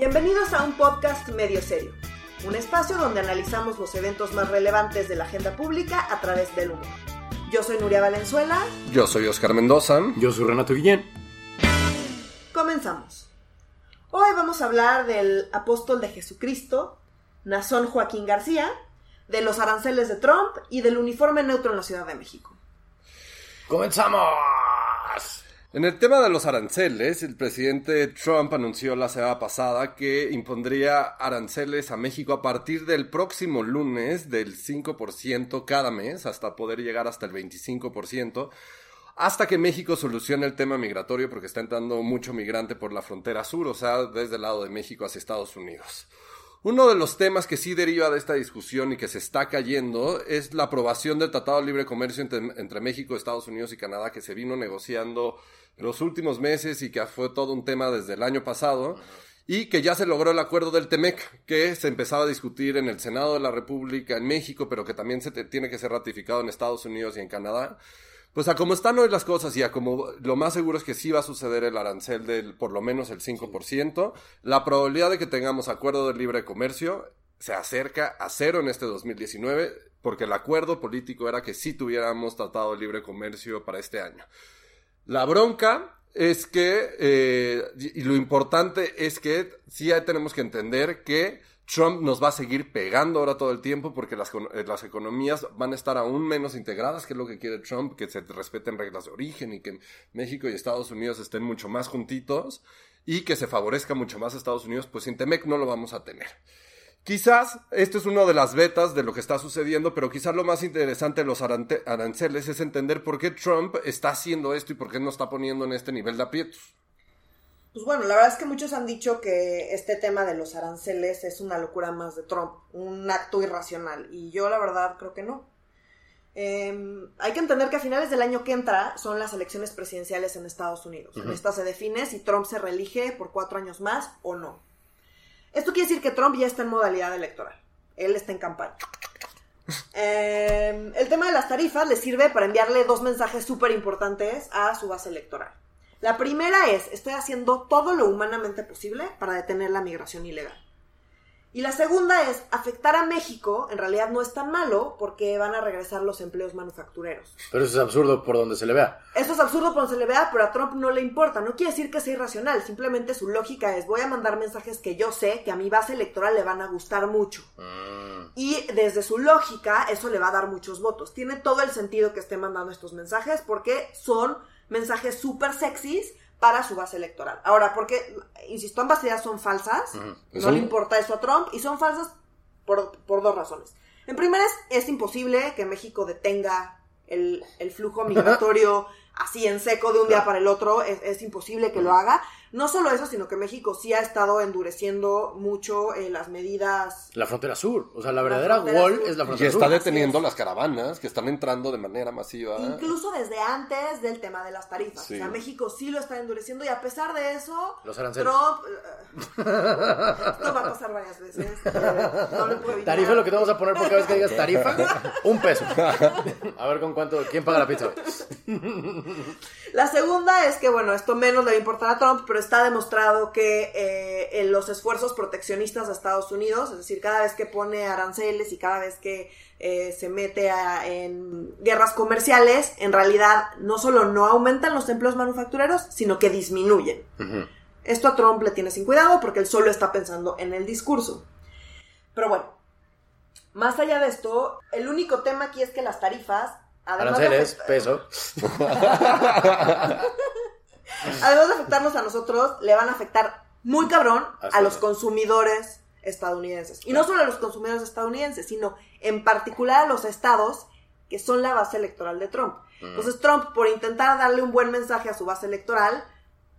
Bienvenidos a un podcast medio serio, un espacio donde analizamos los eventos más relevantes de la agenda pública a través del humor. Yo soy Nuria Valenzuela. Yo soy Oscar Mendoza. Yo soy Renato Guillén. Comenzamos. Hoy vamos a hablar del apóstol de Jesucristo, Nazón Joaquín García, de los aranceles de Trump y del uniforme neutro en la Ciudad de México. ¡Comenzamos! En el tema de los aranceles, el presidente Trump anunció la semana pasada que impondría aranceles a México a partir del próximo lunes del 5% cada mes, hasta poder llegar hasta el 25%, hasta que México solucione el tema migratorio, porque está entrando mucho migrante por la frontera sur, o sea, desde el lado de México hacia Estados Unidos. Uno de los temas que sí deriva de esta discusión y que se está cayendo es la aprobación del Tratado de Libre Comercio entre, México, Estados Unidos y Canadá que se vino negociando en los últimos meses y que fue todo un tema desde el año pasado y que ya se logró el acuerdo del TEMEC que se empezaba a discutir en el Senado de la República en México pero que también se tiene que ser ratificado en Estados Unidos y en Canadá. Pues a como están hoy las cosas y a como lo más seguro es que sí va a suceder el arancel del por lo menos el 5%, la probabilidad de que tengamos acuerdo de libre comercio se acerca a cero en este 2019 porque el acuerdo político era que sí tuviéramos tratado de libre comercio para este año. La bronca es que, eh, y lo importante es que sí tenemos que entender que Trump nos va a seguir pegando ahora todo el tiempo porque las, eh, las, economías van a estar aún menos integradas, que es lo que quiere Trump, que se respeten reglas de origen y que México y Estados Unidos estén mucho más juntitos y que se favorezca mucho más a Estados Unidos, pues sin Temec no lo vamos a tener. Quizás esto es una de las vetas de lo que está sucediendo, pero quizás lo más interesante de los aranceles es entender por qué Trump está haciendo esto y por qué no está poniendo en este nivel de aprietos. Pues bueno, la verdad es que muchos han dicho que este tema de los aranceles es una locura más de Trump, un acto irracional, y yo la verdad creo que no. Em, hay que entender que a finales del año que entra son las elecciones presidenciales en Estados Unidos. En esta se define si Trump se reelige por cuatro años más o no. Esto quiere decir que Trump ya está en modalidad electoral. Él está en campaña. Em, el tema de las tarifas le sirve para enviarle dos mensajes súper importantes a su base electoral. La primera es, estoy haciendo todo lo humanamente posible para detener la migración ilegal. Y la segunda es, afectar a México en realidad no es tan malo porque van a regresar los empleos manufactureros. Pero eso es absurdo por donde se le vea. Eso es absurdo por donde se le vea, pero a Trump no le importa. No quiere decir que sea irracional, simplemente su lógica es, voy a mandar mensajes que yo sé que a mi base electoral le van a gustar mucho. Mm. Y desde su lógica, eso le va a dar muchos votos. Tiene todo el sentido que esté mandando estos mensajes porque son mensajes súper sexys para su base electoral. Ahora, porque, insisto, ambas ideas son falsas, no le importa eso a Trump, y son falsas por, dos razones. En primera, es, es imposible que México detenga el, flujo migratorio así en seco de un día para el otro, es, es imposible que lo haga. No solo eso, sino que México sí ha estado endureciendo mucho eh, las medidas. La frontera sur, o sea, la verdadera wall es la frontera sur. Y está deteniendo las caravanas que están entrando de manera masiva. Incluso desde antes del tema de las tarifas. O sea, México sí lo está endureciendo y a pesar de eso, Los aranceles. Trump. Eh, esto va a pasar varias veces. Eh, no lo puedo evitar. Tarifa lo que te vamos a poner por cada vez que digas tarifa, un peso. A ver con cuánto, quién paga la pizza. La segunda es que, bueno, esto menos le va a importar a Trump, pero está demostrado que eh, en los esfuerzos proteccionistas de Estados Unidos, es decir, cada vez que pone aranceles y cada vez que eh, se mete en guerras comerciales, en realidad no solo no aumentan los empleos manufactureros, sino que disminuyen. Esto a Trump le tiene sin cuidado porque él solo está pensando en el discurso. Pero bueno, más allá de esto, el único tema aquí es que las tarifas Aranceles, peso. Además de afectarnos a nosotros, le van a afectar muy cabrón a los consumidores estadounidenses. Y no solo a los consumidores estadounidenses, sino en particular a los estados que son la base electoral de Trump. Mm. Entonces Trump, por intentar darle un buen mensaje a su base electoral,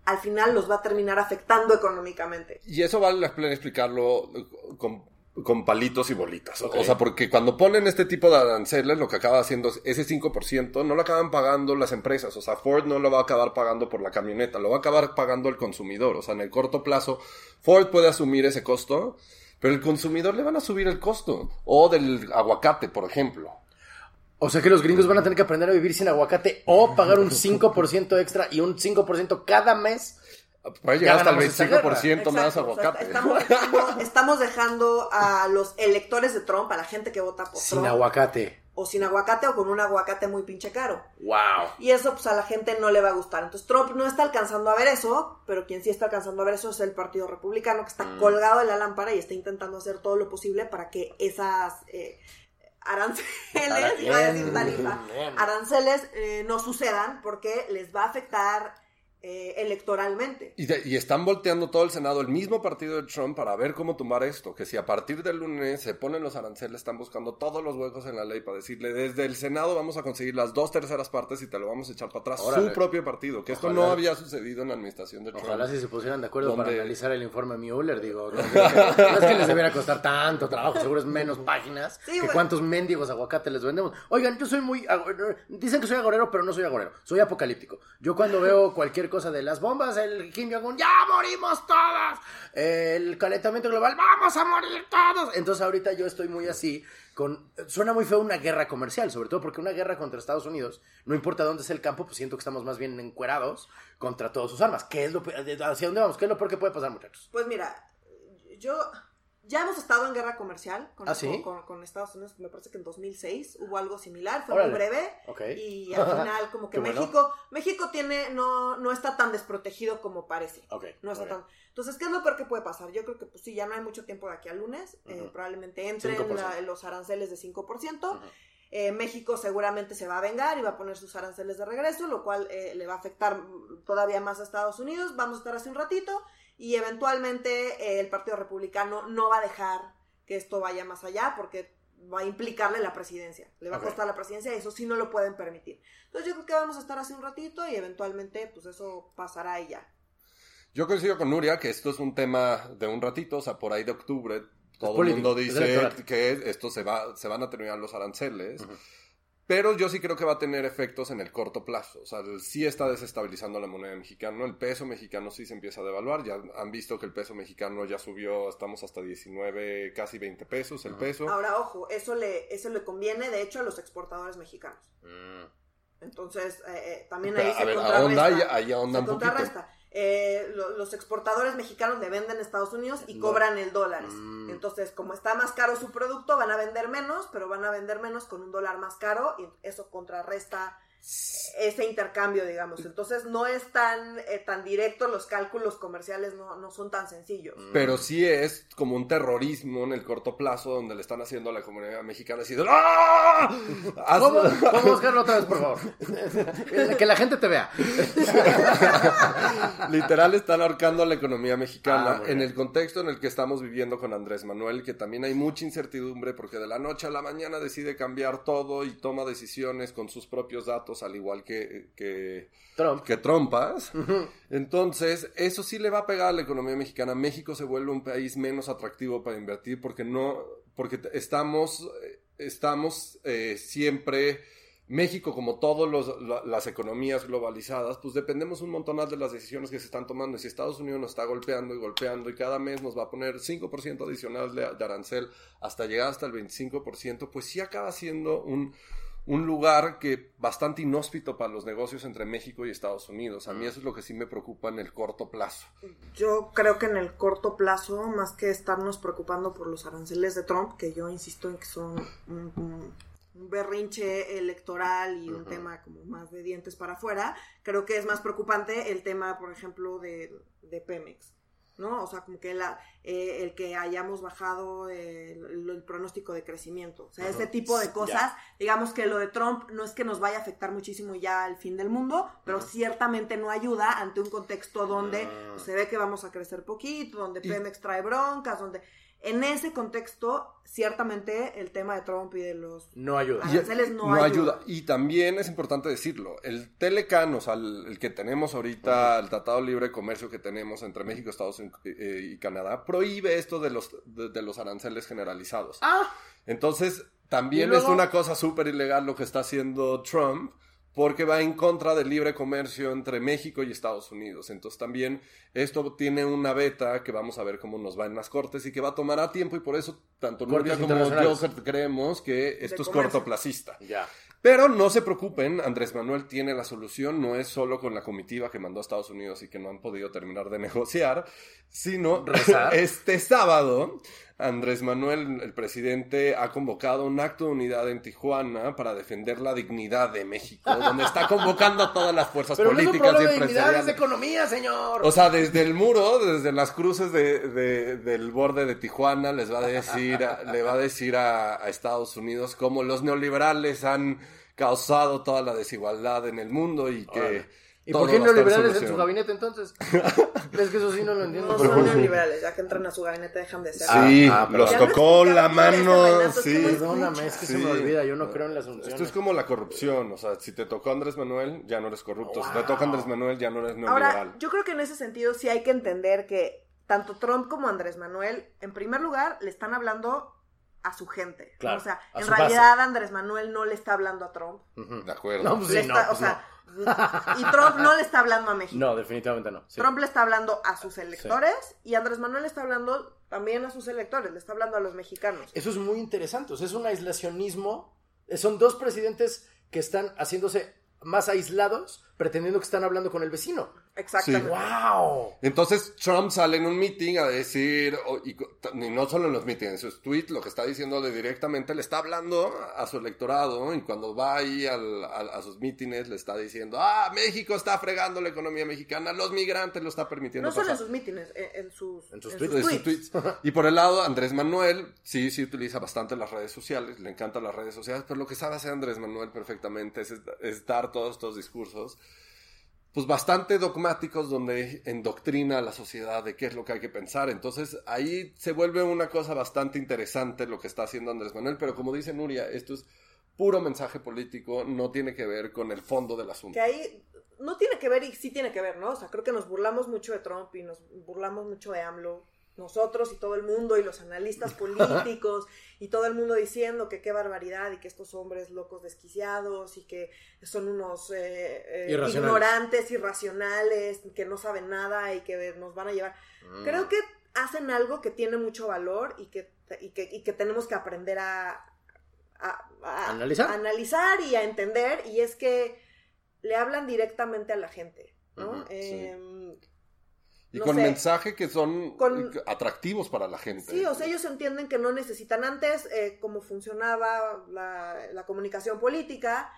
al final los va a terminar afectando económicamente. Y eso vale la pena explicarlo con con palitos y bolitas. O sea, porque cuando ponen este tipo de aranceles, lo que acaba haciendo ese 5%, no lo acaban pagando las empresas. O sea, Ford no lo va a acabar pagando por la camioneta, lo va a acabar pagando el consumidor. O sea, en el corto plazo, Ford puede asumir ese costo, pero el consumidor le van a subir el costo. O del aguacate, por ejemplo. O sea que los gringos van a tener que aprender a vivir sin aguacate o pagar un 5% extra y un 5% cada mes Puede Ya llegar hasta el ganamos esta 25% más Exacto, o sea, aguacate. estamos, dejando, estamos dejando a los electores de Trump, a la gente que vota por Sin Trump, aguacate. o sin aguacate o con un aguacate muy pinche caro. Wow. Y eso pues a la gente no le va a gustar. Entonces Trump no está alcanzando a ver eso, pero quien sí está alcanzando a ver eso es el Partido Republicano que está Mm. colgado de la lámpara y está intentando hacer todo lo posible para que esas eh, aranceles, iba a decir tarifa, aranceles eh, no sucedan porque les va a afectar eh, electoralmente. Y, de- y están volteando todo el Senado, el mismo partido de Trump, para ver cómo tumbar esto. Que si a partir del lunes se ponen los aranceles, están buscando todos los huecos en la ley para decirle, desde el Senado vamos a conseguir las dos terceras partes y te lo vamos a echar para atrás. Órale. Su propio partido, que esto Ojalá. no había sucedido en la administración de Trump. Ojalá si se pusieran de acuerdo para analizar el informe Mueller, digo. No, no es que les debiera costar tanto trabajo, seguro es menos páginas Sí, que bueno. cuántos mendigos aguacates les vendemos. Oigan, yo soy muy... Dicen que soy agorero, pero no soy agorero. Soy apocalíptico. Yo cuando veo cualquier cosa de las bombas, el Kim Jong-un, ¡ya morimos todos! El calentamiento global, ¡vamos a morir todos! Entonces ahorita yo estoy muy así con... Suena muy feo una guerra comercial, sobre todo porque una guerra contra Estados Unidos, no importa dónde es el campo, pues siento que estamos más bien encuerados contra todas sus armas. ¿Qué es lo... ¿Hacia dónde vamos? ¿Qué es lo peor que puede pasar, muchachos? Pues mira, yo ya hemos estado en guerra comercial con, ¿Ah, sí? con, con- con Estados Unidos, me parece que en 2006 hubo algo similar, fue Órale. muy breve y al final como que bueno. México, México tiene, no, no está tan desprotegido como parece. Ok. No está tan... Entonces, ¿qué es lo peor que puede pasar? Yo creo que pues sí, ya no hay mucho tiempo de aquí al lunes, eh, probablemente entren 5%. la- los aranceles de 5%. Ujú. Eh, México seguramente se va a vengar y va a poner sus aranceles de regreso, lo cual eh, le va a afectar todavía más a Estados Unidos. Vamos a estar hace un ratito y eventualmente eh, el Partido Republicano no va a dejar que esto vaya más allá porque va a implicarle la presidencia. Le va a costar la presidencia y eso sí no lo pueden permitir. Entonces yo creo que vamos a estar hace un ratito y eventualmente pues eso pasará y ya. Yo coincido con Nuria que esto es un tema de un ratito, o sea, por ahí de octubre, todo el mundo dice que esto se va, se van a terminar los aranceles. Pero yo sí creo que va a tener efectos en el corto plazo. O sea, sí está desestabilizando la moneda mexicana. El peso mexicano sí se empieza a devaluar. Ya han visto que el peso mexicano ya subió, estamos hasta 19, casi 20 pesos el peso. Ahora, ojo, eso le, eso le conviene de hecho a los exportadores mexicanos. Mm. Entonces, eh, eh, también Pero, ahí se a ver, contrarresta. ahonda ahí- ahí ahonda se un poquito. Eh, lo- los exportadores mexicanos le venden a Estados Unidos y No. cobran el dólares. Mm. Entonces, como está más caro su producto, van a vender menos, pero van a vender menos con un dólar más caro y eso contrarresta ese intercambio, digamos. Entonces, no es tan, eh, tan directo, los cálculos comerciales no, no son tan sencillos. Pero sí es como un terrorismo en el corto plazo donde le están haciendo a la comunidad mexicana así de ¡Ah! Haz- ¿Cómo? ¿Cómo buscarlo otra vez, por favor? que la gente te vea. Literal están ahorcando a la economía mexicana Ah, en el contexto en el que estamos viviendo con Andrés Manuel, que también hay mucha incertidumbre porque de la noche a la mañana decide cambiar todo y toma decisiones con sus propios datos, al igual que, que, Trump. que trompas. Entonces, eso sí le va a pegar a la economía mexicana. México se vuelve un país menos atractivo para invertir porque no, porque estamos, eh, estamos eh, siempre, México como todas las economías globalizadas, pues dependemos un montón de las decisiones que se están tomando. Y si Estados Unidos nos está golpeando y golpeando y cada mes nos va a poner 5% adicional de, de arancel hasta llegar hasta el 25%, pues sí acaba siendo un, un lugar que bastante inhóspito para los negocios entre México y Estados Unidos. A mí eso es lo que sí me preocupa en el corto plazo. Yo creo que en el corto plazo, más que estarnos preocupando por los aranceles de Trump, que yo insisto en que son un, un- un berrinche electoral y un tema como más de dientes para afuera, creo que es más preocupante el tema, por ejemplo, de, de Pemex. ¿No? O sea, como que la, eh, el que hayamos bajado eh, el, el pronóstico de crecimiento. O sea, Ajá. ese tipo de cosas, digamos que lo de Trump no es que nos vaya a afectar muchísimo ya al fin del mundo, pero Ajá. ciertamente no ayuda ante un contexto donde Ah. se ve que vamos a crecer poquito, donde Y- Pemex trae broncas, donde... En ese contexto, ciertamente el tema de Trump y de los No ayuda. Aranceles no ayuda. ayuda. Y también es importante decirlo, el Telecan, o sea, el, el que tenemos ahorita, el Tratado Libre de Comercio que tenemos entre México, Estados Unidos eh, y Canadá, prohíbe esto de los, de, de los aranceles generalizados. Ah, Entonces, también luego- es una cosa súper ilegal lo que está haciendo Trump, porque va en contra del libre comercio entre México y Estados Unidos. Entonces, también esto tiene una beta que vamos a ver cómo nos va en las cortes y que va a tomar a tiempo, y por eso tanto Nuria como yo internacionales. creemos que esto es cortoplacista. ya. Pero no se preocupen, Andrés Manuel tiene la solución, no es solo con la comitiva que mandó a Estados Unidos y que no han podido terminar de negociar, sino Rezar. este sábado Andrés Manuel, el presidente, ha convocado un acto de unidad en Tijuana para defender la dignidad de México, donde está convocando a todas las fuerzas Pero no es un políticas y problema de dignidad, es de empresariales. economía, señor. O sea, desde el muro, desde las cruces de, de- del borde de Tijuana, les va a decir, a- le va a decir a, a Estados Unidos cómo los neoliberales han causado toda la desigualdad en el mundo y que Órale. ¿Y por qué neoliberales en su gabinete entonces? es que eso sí no lo entiendo. No son neoliberales, ya que entran a su gabinete dejan de ser. Sí, Ah, ah, los tocó la mano, sí. Perdóname, es que se Sí. me olvida, yo no creo en las asunciones. Esto es como la corrupción, o sea, si te tocó Andrés Manuel, ya no eres corrupto. Si te toca Andrés Manuel, ya no eres neoliberal. Ahora, yo creo que en ese sentido sí hay que entender que tanto Trump como Andrés Manuel, en primer lugar, le están hablando a su gente. Claro, o sea, en realidad Andrés Manuel no le está hablando a Trump. De acuerdo. No, pues sí, está- no, pues o sea, y Trump no le está hablando a México. no. Definitivamente no. sí. Trump le está hablando a sus electores y Andrés Manuel le está hablando también a sus electores, le está hablando a los mexicanos. Eso es muy interesante. O sea, es un aislacionismo. Eh, Son dos presidentes que están haciéndose más aislados, pretendiendo que están hablando con el vecino. Exactamente. ¡Wow! Entonces Trump sale en un meeting a decir, y, no solo en los meetings, en sus tweets, lo que está diciéndole directamente, le está hablando a su electorado y cuando va ahí al- a, a sus mítines le está diciendo, ah, México está fregando la economía mexicana, los migrantes lo está permitiendo. No solo en pasar". sus mítines, en, en sus, En sus en tweets. de sus tweets. tweets. Y por el lado, Andrés Manuel, sí, sí utiliza bastante las redes sociales, le encantan las redes sociales, pero lo que sabe hacer Andrés Manuel perfectamente es, es dar todos estos discursos, pues bastante dogmáticos, donde endoctrina a la sociedad de qué es lo que hay que pensar. Entonces ahí se vuelve una cosa bastante interesante lo que está haciendo Andrés Manuel, pero como dice Nuria, esto es puro mensaje político, no tiene que ver con el fondo del asunto. Que ahí no tiene que ver y sí tiene que ver, ¿no? O sea, creo que nos burlamos mucho de Trump y nos burlamos mucho de AMLO. Nosotros y todo el mundo y los analistas políticos y todo el mundo diciendo que qué barbaridad y que estos hombres locos desquiciados y que son unos eh, eh, Irracionales. ignorantes, irracionales, que no saben nada y que nos van a llevar. Mm. Creo que hacen algo que tiene mucho valor y que, y que, y que tenemos que aprender a, a- a- Analizar. a analizar y a entender, y es que le hablan directamente a la gente, ¿no? Sí. Y no con sé. mensajes que son Con- atractivos para la gente. Sí, o sea, ellos entienden que no necesitan antes, eh, como funcionaba la, la comunicación política,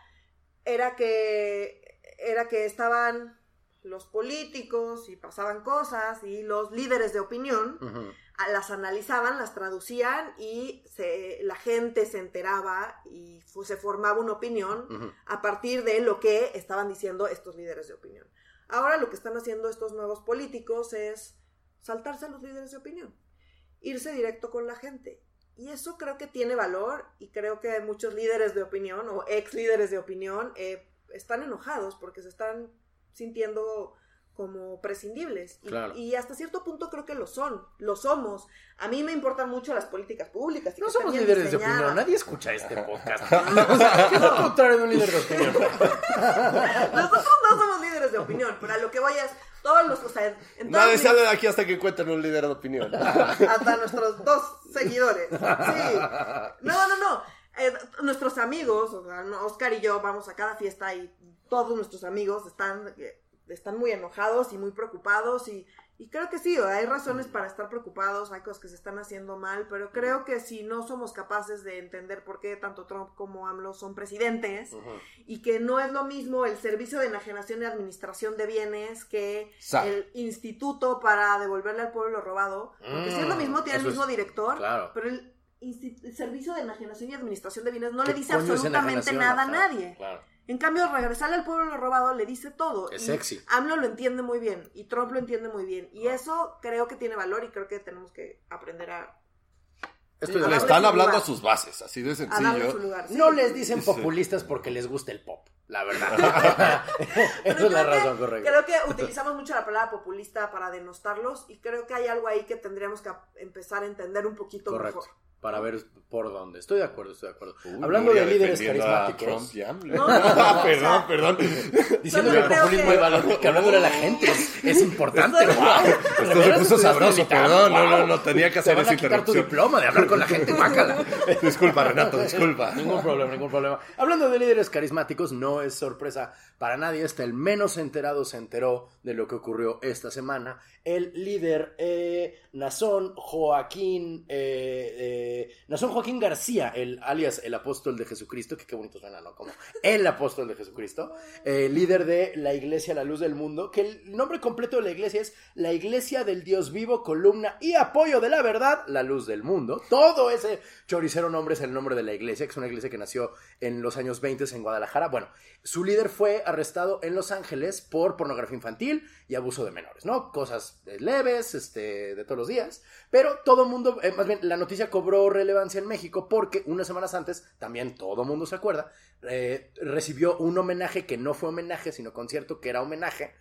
era que, era que estaban los políticos y pasaban cosas y los líderes de opinión a- las analizaban, las traducían y se, la gente se enteraba y fu- se formaba una opinión a partir de lo que estaban diciendo estos líderes de opinión. Ahora lo que están haciendo estos nuevos políticos es saltarse a los líderes de opinión, irse directo con la gente. Y eso creo que tiene valor y creo que muchos líderes de opinión o ex líderes de opinión eh, están enojados porque se están sintiendo como prescindibles. Y, Claro. y hasta cierto punto creo que lo son, lo somos. A mí me importan mucho las políticas públicas. y No somos líderes de opinión, nadie escucha este podcast. O sea, ¿qué es lo contrario de un líder de opinión? Nosotros no somos líderes de opinión, pero a lo que voy es, todos los, o sea, en todas Nadie mis- sale de aquí hasta que encuentren un líder de opinión. hasta nuestros dos seguidores. Sí. No, no, no. Eh, nuestros amigos, o sea, no, Oscar y yo vamos a cada fiesta y todos nuestros amigos están, eh, están muy enojados y muy preocupados y, y creo que sí, hay razones para estar preocupados, hay cosas que se están haciendo mal, pero creo que si no somos capaces de entender por qué tanto Trump como AMLO son presidentes y que no es lo mismo el Servicio de Enajenación y Administración de Bienes que el Instituto para devolverle al pueblo lo robado, porque si es lo Mm, mismo, tiene el mismo es- director, claro. pero el, el Servicio de Enajenación y Administración de Bienes no le ¿Qué dice absolutamente nada a nadie. Claro. En cambio, regresarle al pueblo lo robado le dice todo. Es y sexy. AMLO lo entiende muy bien y Trump lo entiende muy bien. Y eso creo que tiene valor y creo que tenemos que aprender a, Estoy de Le están hablando a sus bases, así de sencillo. su lugar. Sí. No les dicen populistas porque les gusta el pop, la verdad. Esa es la creo que- razón correcta. Creo que utilizamos mucho la palabra populista para denostarlos y creo que hay algo ahí que tendríamos que empezar a entender un poquito Correcto, mejor. Para ver por dónde. Estoy de acuerdo, estoy de acuerdo. Hablando de líderes carismáticos. No, perdón, perdón. Diciendo que el populismo hay valor, que hablándole a la gente es, es importante. wow. Esto se puso sabroso, perdón. No, no, no, tenía que hacer Te van esa a quitar tu interrupción. diploma de hablar con la gente, guácala. Disculpa, Renato, disculpa. Ningún problema, ningún problema. Hablando de líderes carismáticos, no es sorpresa para nadie, hasta el menos enterado se enteró de lo que ocurrió esta semana. El líder eh, Nazón Joaquín, eh, eh, Nazón Joaquín García, el alias el apóstol de Jesucristo, que qué bonito suena, ¿no? Como el apóstol de Jesucristo, eh, líder de la iglesia La Luz del Mundo, que el nombre completo de la iglesia es la iglesia del Dios vivo, columna y apoyo de la verdad, la luz del mundo. Todo ese choricero nombre es el nombre de la iglesia, que es una iglesia que nació en los años 20 en Guadalajara. Bueno, su líder fue arrestado en Los Ángeles por pornografía infantil y abuso de menores, ¿no? Cosas eh, leves, este, de todos los días. Pero todo mundo, eh, más bien, la noticia cobró relevancia en México porque unas semanas antes, también todo mundo se acuerda, eh, recibió un homenaje que no fue homenaje, sino concierto que era homenaje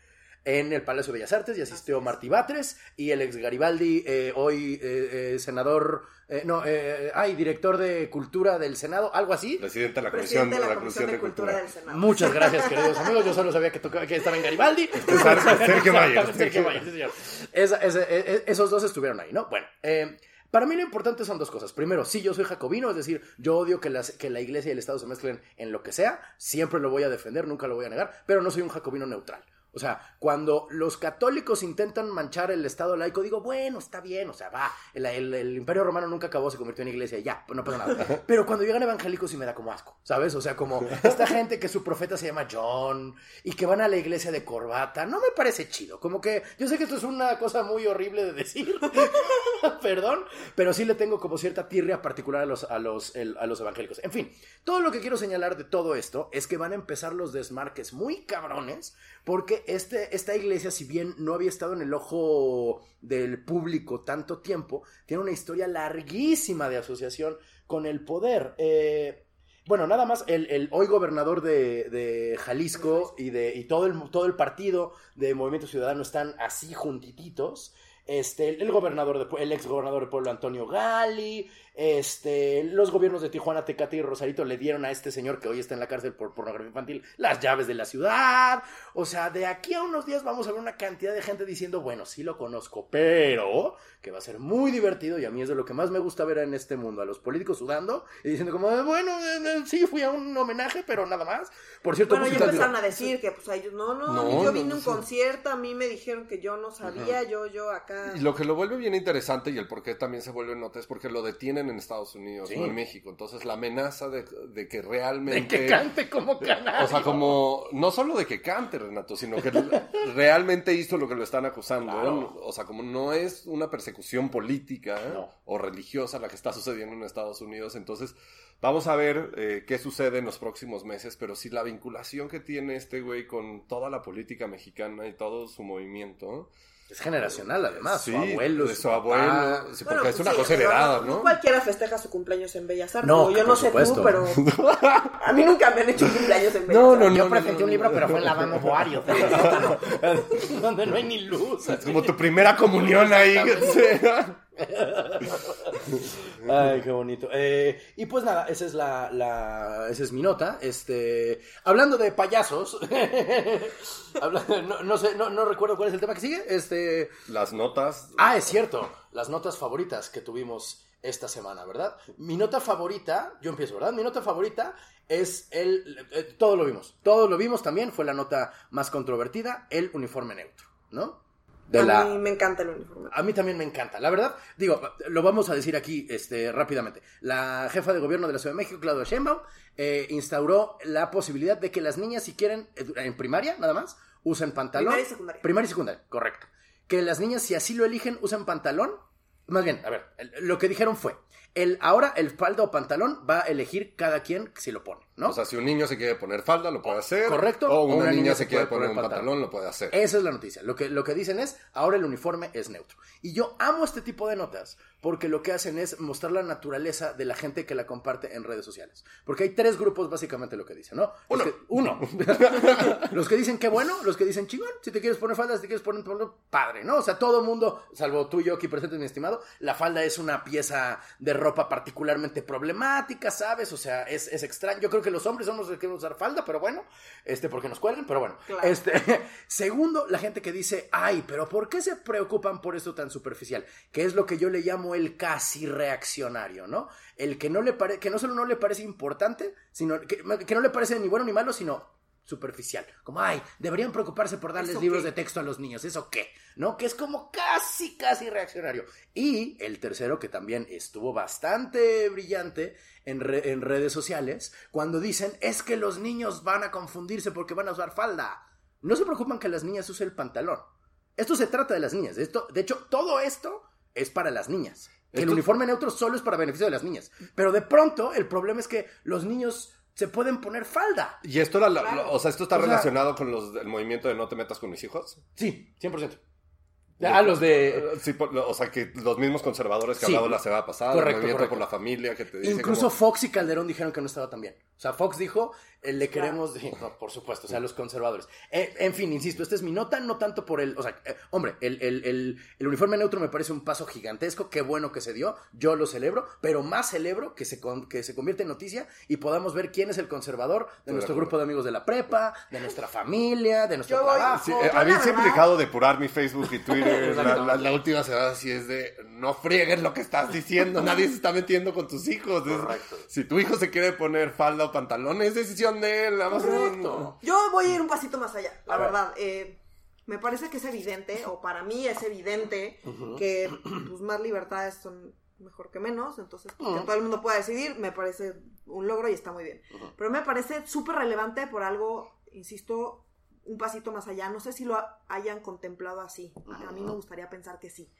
en el Palacio de Bellas Artes y asistió Martí Batres y el ex Garibaldi, eh, hoy eh, eh, senador, eh, no, eh, ay, director de Cultura del Senado, algo así. Presidente de la Comisión de la la Comisión de Cultura del Senado. Muchas gracias, queridos amigos. Yo solo sabía que, tocaba, que estaba en Garibaldi. Sergio Mayer. Sergio Mayer, sí, señor. Esa- ese- esos dos estuvieron ahí, ¿no? Bueno, eh, para mí lo importante son dos cosas. Primero, sí, yo soy jacobino, es decir, yo odio que, las, que la iglesia y el Estado se mezclen en lo que sea. Siempre lo voy a defender, nunca lo voy a negar, pero no soy un jacobino neutral. O sea, cuando los católicos intentan manchar el Estado laico, digo, bueno, está bien, o sea, va, el, el- el Imperio Romano nunca acabó, se convirtió en iglesia y ya, no pasa nada. Pero cuando llegan evangélicos sí me da como asco, ¿sabes? O sea, como esta gente que su profeta se llama John y que van a la iglesia de corbata, no me parece chido. Como que yo sé que esto es una cosa muy horrible de decir, perdón, pero sí le tengo como cierta tirria particular a los, a, los, el- a los evangélicos. En fin, todo lo que quiero señalar de todo esto es que van a empezar los desmarques muy cabrones, porque este, esta iglesia, si bien no había estado en el ojo del público tanto tiempo, tiene una historia larguísima de asociación con el poder. Eh, bueno, nada más, el, hoy gobernador de, Jalisco y, de, todo, el, todo el partido de Movimiento Ciudadano están así juntititos. Este, el gobernador de, el ex gobernador de Pueblo Antonio Gali, este, los gobiernos de Tijuana, Tecate y Rosarito le dieron a este señor que hoy está en la cárcel por pornografía infantil las llaves de la ciudad. O sea, de aquí a unos días vamos a ver una cantidad de gente diciendo, bueno, sí lo conozco, pero que va a ser muy divertido y a mí es de lo que más me gusta ver en este mundo, a los políticos sudando y diciendo como, bueno, eh, eh, sí, fui a un homenaje, pero nada más. Por cierto, Bueno, ya empezaron a decir que pues a ellos, no, no, No, yo no, vine a un sí. concierto, a mí me dijeron que yo no sabía, yo, yo acá. Y lo que lo vuelve bien interesante y el por qué también se vuelve nota es porque lo detienen en Estados Unidos, Sí. no en México. Entonces la amenaza de, de que de realmente... que cante como canal. O sea, como, no solo de que cante, Renato, sino que realmente hizo lo que lo están acusando. Claro. ¿eh? O sea, como no es una persecución política ¿eh? No. o religiosa la que está sucediendo en Estados Unidos. Entonces, vamos a ver eh, qué sucede en los próximos meses. Pero sí, la vinculación que tiene este güey con toda la política mexicana y todo su movimiento. Es generacional, además. sí, su abuelo, de su su papá. abuelo. sí, porque Bueno, es una sí, cosa heredada, no, ¿no? cualquiera festeja su cumpleaños en Bellas Artes. No, yo por no sé supuesto. tú, pero a mí nunca me han hecho cumpleaños en Bellas No, Artes. no, Yo no, presenté no, un libro, no. pero fue en la Dama Boario, donde no hay ni luz. Es como tu primera comunión ahí. Ay, qué bonito. Eh, y pues nada, esa es la, la- esa es mi nota. Este, hablando de payasos, no, no sé, no, no recuerdo cuál es el tema que sigue. Este, Las notas. ah, es cierto, las notas favoritas que tuvimos esta semana, ¿verdad? Mi nota favorita, yo empiezo, ¿verdad? Mi nota favorita es el, eh, todo lo vimos, todos lo vimos también, fue la nota más controvertida, el uniforme neutro, ¿no? De a la, mí me encanta el uniforme. a mí también me encanta. La verdad, digo, lo vamos a decir aquí este, rápidamente. La jefa de gobierno de la Ciudad de México, Claudia Sheinbaum, eh, instauró la posibilidad de que las niñas, si quieren, eh, en primaria nada más, usen pantalón. Primaria y secundaria. Primaria y secundaria, correcto. Que las niñas, si así lo eligen, usen pantalón. Más bien, a ver, lo que dijeron fue, el, ahora el falda o pantalón va a elegir cada quien si lo pone, ¿no? O sea, si un niño se quiere poner falda, lo puede hacer. Correcto. O una, niña, se quiere poner un pantalón. pantalón, lo puede hacer. Esa es la noticia. Lo que, lo que dicen es, ahora el uniforme es neutro. Y yo amo este tipo de notas porque lo que hacen es mostrar la naturaleza de la gente que la comparte en redes sociales. Porque hay tres grupos básicamente lo que dicen, ¿no? Los Uno. que- uno. los que dicen qué bueno, los que dicen chingón, si te quieres poner falda, si te quieres poner pantalón, padre, ¿no? O sea, todo mundo, salvo tú y yo aquí presentes, mi estimado, La falda es una pieza de ropa particularmente problemática, ¿sabes? O sea, es, es extraño. Yo creo que los hombres somos los que queremos usar falda, pero bueno, este, porque nos cuelgan, pero bueno. Claro. Este, segundo, la gente que dice, ay, pero ¿por qué se preocupan por esto tan superficial? Que es lo que yo le llamo el casi reaccionario, ¿no? El que no le pare, que no solo no le parece importante, sino que, que no le parece ni bueno ni malo, sino superficial. Como, ay, deberían preocuparse por darles ¿Eso libros qué? de texto a los niños. ¿Eso qué? ¿No? Que es como casi, casi reaccionario. Y el tercero, que también estuvo bastante brillante en, re- en redes sociales, cuando dicen, es que los niños van a confundirse porque van a usar falda. No se preocupan que las niñas usen el pantalón. Esto se trata de las niñas. Esto, de hecho, todo esto es para las niñas. El Esto- uniforme neutro solo es para beneficio de las niñas. Pero de pronto, el problema es que los niños se pueden poner falda. Y esto, la- la- Claro. o sea, esto está O sea- relacionado con los del movimiento de no te metas con mis hijos. Sí, 100%. Ah, los de... Eh, Sí, por- o sea, que los mismos conservadores que Sí. hablamos la semana pasada, Correcto, el movimiento correcto. por la familia, que te dice Incluso como- Fox y Calderón dijeron que no estaba tan bien. O sea, Fox dijo, le queremos... No, por supuesto, o sea, los conservadores. Eh, en fin, insisto, esta es mi nota, no tanto por el... O sea, eh, hombre, el, el- el- el uniforme neutro me parece un paso gigantesco, qué bueno que se dio, yo lo celebro, pero más celebro que se, con- que se convierta en noticia y podamos ver quién es el conservador de de nuestro grupo de amigos de la prepa, de nuestra familia, de nuestro Yo trabajo. Sí, eh, a mí siempre he dejado depurar mi Facebook y Twitter. la, la- la última semana así es de no friegues lo que estás diciendo, nadie se está metiendo con tus hijos. Es- si tu hijo se quiere poner falda o pantalón, es decisión de él. nada más Correcto. Yo voy a ir un pasito más allá, la A verdad. Eh, me parece que es evidente, o para mí es evidente, que pues, más libertades son mejor que menos, entonces que todo el mundo pueda decidir, me parece un logro y está muy bien. Pero me parece súper relevante por algo, insisto, un pasito más allá. No sé si lo ha- hayan contemplado así. A a mí me gustaría pensar que sí.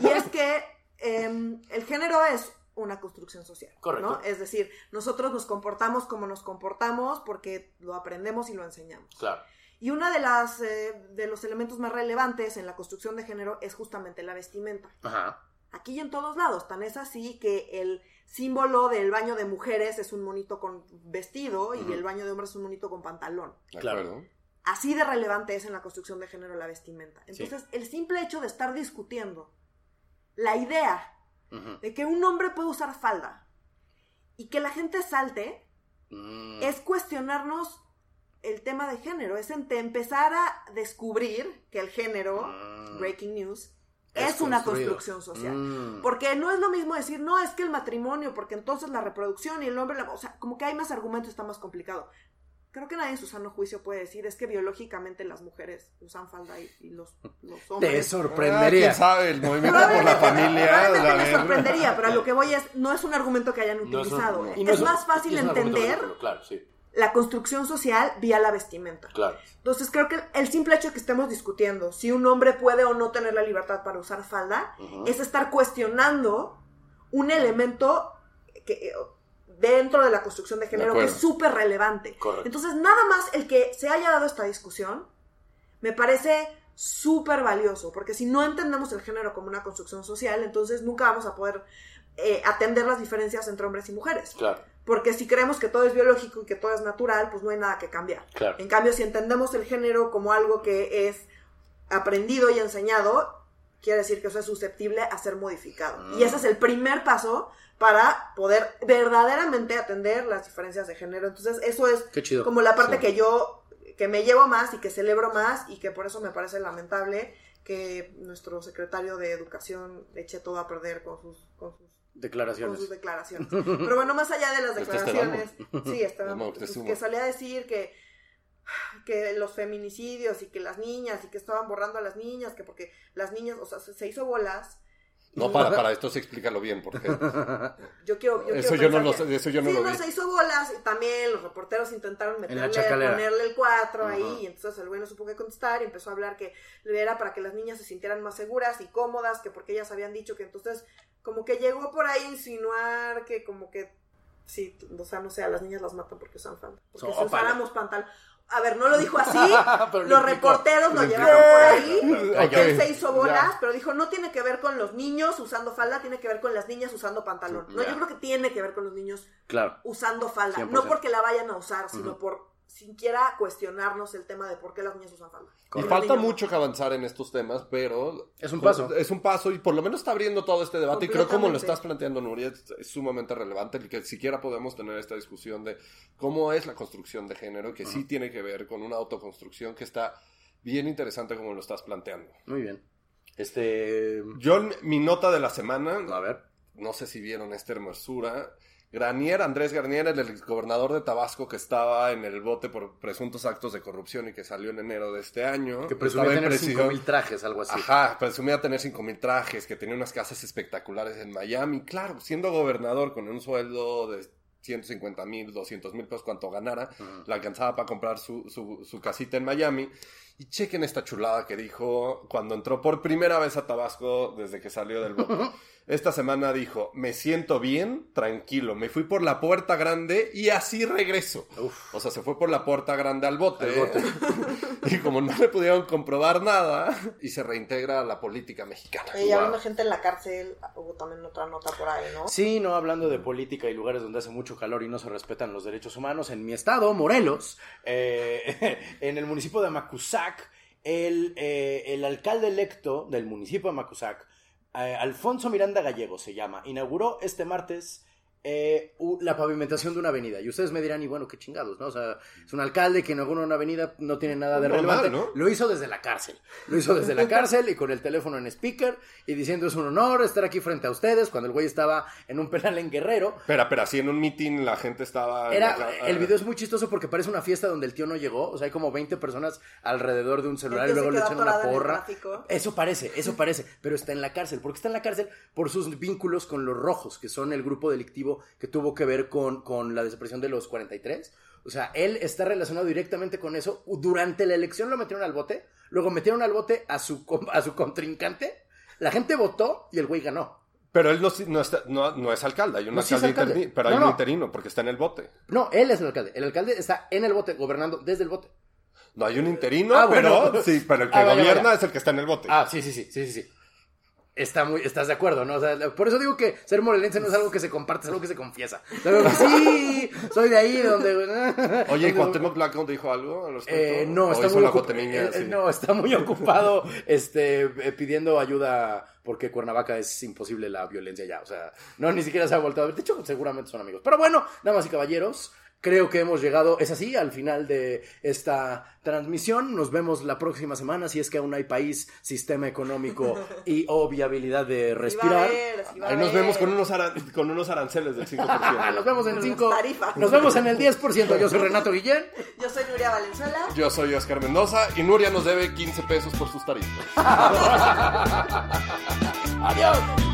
Y es que em, el género es una construcción social. Correcto. ¿no? Es decir, nosotros nos comportamos como nos comportamos porque lo aprendemos y lo enseñamos. Claro. Y uno de, las, eh, de los elementos más relevantes en la construcción de género es justamente la vestimenta. Ajá. Aquí y en todos lados. Tan es así que el símbolo del baño de mujeres es un monito con vestido y el baño de hombres es un monito con pantalón. Claro. acuerdo. Así de relevante es en la construcción de género la vestimenta. Entonces, el simple hecho de estar discutiendo la idea De que un hombre puede usar falda y que la gente salte Mm. es cuestionarnos el tema de género, es empezar a descubrir que el género, Mm. breaking news, Es es, una construcción social. Mm. Porque no es lo mismo decir, no, es que el matrimonio, porque entonces la reproducción y el hombre, la- o sea, como que hay más argumentos, está más complicado. Creo que nadie en su sano juicio puede decir, es que biológicamente las mujeres usan falda y, y los, los Te hombres... Ah, sorprendería. ¿Quién sabe? El movimiento por la familia. La me sorprendería, pero a lo que voy es, no es un argumento que hayan No es un- utilizado. no. es, más fácil es entender ridículo, Claro, sí. la construcción social vía la vestimenta. Claro. Entonces creo que el simple hecho de que estemos discutiendo si un hombre puede o no tener la libertad para usar falda es estar cuestionando un elemento que eh, dentro de la construcción de género que es súper relevante. Correcto. Entonces nada más el que se haya dado esta discusión me parece súper valioso, porque si no entendemos el género como una construcción social, entonces nunca vamos a poder eh, atender las diferencias entre hombres y mujeres. Claro. Porque si creemos que todo es biológico y que todo es natural, pues no hay nada que cambiar. Claro. En cambio, si entendemos el género como algo que es aprendido y enseñado, quiere decir que eso es susceptible a ser modificado. Mm. Y ese es el primer paso para poder verdaderamente atender las diferencias de género. Entonces, eso es como la parte Sí. que yo, que me llevo más y que celebro más y que por eso me parece lamentable que nuestro secretario de Educación eche todo a perder con sus, con sus con Declaraciones. sus declaraciones. Pero bueno, más allá de las Este declaraciones, sí, está, pues, que salía a decir que, que los feminicidios y que las niñas y que estaban borrando a las niñas, que porque las niñas, o sea, se, se hizo bolas. No, para, para esto sí explícalo bien, porque Yo quiero, yo Eso quiero yo no lo eso yo no sí, lo no, se hizo bolas y también los reporteros intentaron meterle, ponerle el 4 ahí y entonces el güey no supo qué contestar y empezó a hablar que era para que las niñas se sintieran más seguras y cómodas, que porque ellas habían dicho que entonces como que llegó por ahí a insinuar que como que sí, o sea, no sé, a las niñas las matan porque usan falda, porque si Ópale. usáramos pantal A ver, no lo dijo así, los reporteros lo llevaron por ahí, explicó. porque Ok, él se hizo bolas, pero dijo, no tiene que ver con los niños usando falda, tiene que ver con las niñas usando pantalón. No, yo creo que tiene que ver con los niños Claro. usando falda, 100%. no porque la vayan a usar, sino por siquiera cuestionarnos el tema de por qué las niñas usan falda. Y falta niños no. mucho que avanzar en estos temas, pero... Es un paso. Es un paso y por lo menos está abriendo todo este debate. Y creo como lo estás planteando, Nuria, es, es sumamente relevante el que siquiera podemos tener esta discusión de cómo es la construcción de género, que sí tiene que ver con una autoconstrucción que está bien interesante como lo estás planteando. Muy bien. Este. Yo, mi nota de la semana, A ver. no sé si vieron esta hermosura. Granier, Andrés Garnier, el gobernador de Tabasco que estaba en el bote por presuntos actos de corrupción y que salió en enero de este año. Que presumía tener prisión. 5.000 trajes, algo así. Ajá, presumía tener 5 mil trajes, que tenía unas casas espectaculares en Miami. Claro, siendo gobernador con un sueldo de 150 mil, 200 mil pesos, cuanto ganara, le alcanzaba para comprar su, su, su casita en Miami. Y chequen esta chulada que dijo cuando entró por primera vez a Tabasco desde que salió del bote. Esta semana dijo, me siento bien, tranquilo, me fui por la puerta grande y así regreso. Uf. O sea, se fue por la puerta grande al bote. Al bote. y como no le pudieron comprobar nada, y se reintegra a la política mexicana. Y Wow. hablando de gente en la cárcel, hubo también otra nota por ahí, ¿no? Sí, no hablando de política y lugares donde hace mucho calor y no se respetan los derechos humanos. En mi estado, Morelos, eh, en el municipio de Macusac, el, eh, el alcalde electo del municipio de Macusac, eh, Alfonso Miranda Gallego se llama, inauguró este martes eh, la pavimentación de una avenida. Y ustedes me dirán, y bueno, qué chingados, ¿no? O sea, es un alcalde que inaugura una avenida, no tiene nada de Normal, relevante. ¿no? Lo hizo desde la cárcel. Lo hizo desde la cárcel y con el teléfono en speaker y diciendo es un honor estar aquí frente a ustedes cuando el güey estaba en un penal en Guerrero. Espera, espera, si en un meeting la gente estaba... Era, la el video es muy chistoso porque parece una fiesta donde el tío no llegó. O sea, hay como 20 personas alrededor de un celular y luego le echan una porra. Eso parece, eso parece. Pero está en la cárcel. ¿Por qué está en la cárcel? Por sus vínculos con los rojos, que son el grupo delictivo que tuvo que ver con, con la desaparición de los 43. O sea, él está relacionado directamente con eso. Durante la elección lo metieron al bote. Luego metieron al bote a su, a su contrincante. La gente votó y el güey ganó. Pero él no, no, está- no- no es alcalde, hay un sí alcalde, interni- pero hay un no. interino porque está en el bote. No, él es el alcalde. El alcalde está en el bote, gobernando desde el bote. No hay un interino, Ah, bueno. pero sí, pero el que Ah, gobierna vaya. es el que está en el bote. Ah, sí, sí, sí, sí, sí, sí. Está muy, estás de acuerdo, ¿no? O sea, por eso digo que ser morelense no es algo que se comparte, es algo que se confiesa. O sea, como que, sí, soy de ahí, de donde... Oye, ¿y Cuauhtémoc Blanco dijo algo al? Eh, no, ¿O está muy, eh, eh, no, está muy ocupado este, eh, pidiendo ayuda porque Cuernavaca es imposible la violencia ya. O sea, no, ni siquiera se ha vuelto a ver. De hecho, seguramente son amigos. Pero bueno, damas y caballeros, creo que hemos llegado, es así, al final de esta transmisión. Nos vemos la próxima semana si es que aún hay país, sistema económico y o viabilidad de respirar. sí Ahí nos vemos con unos, aran- con unos aranceles del 5%. Ah, nos vemos en el 5. Tarifas. Nos vemos en el 10%. Yo soy Renato Guillén. Yo soy Nuria Valenzuela. Yo soy Oscar Mendoza y Nuria nos debe 15 pesos por sus tarifas. Adiós.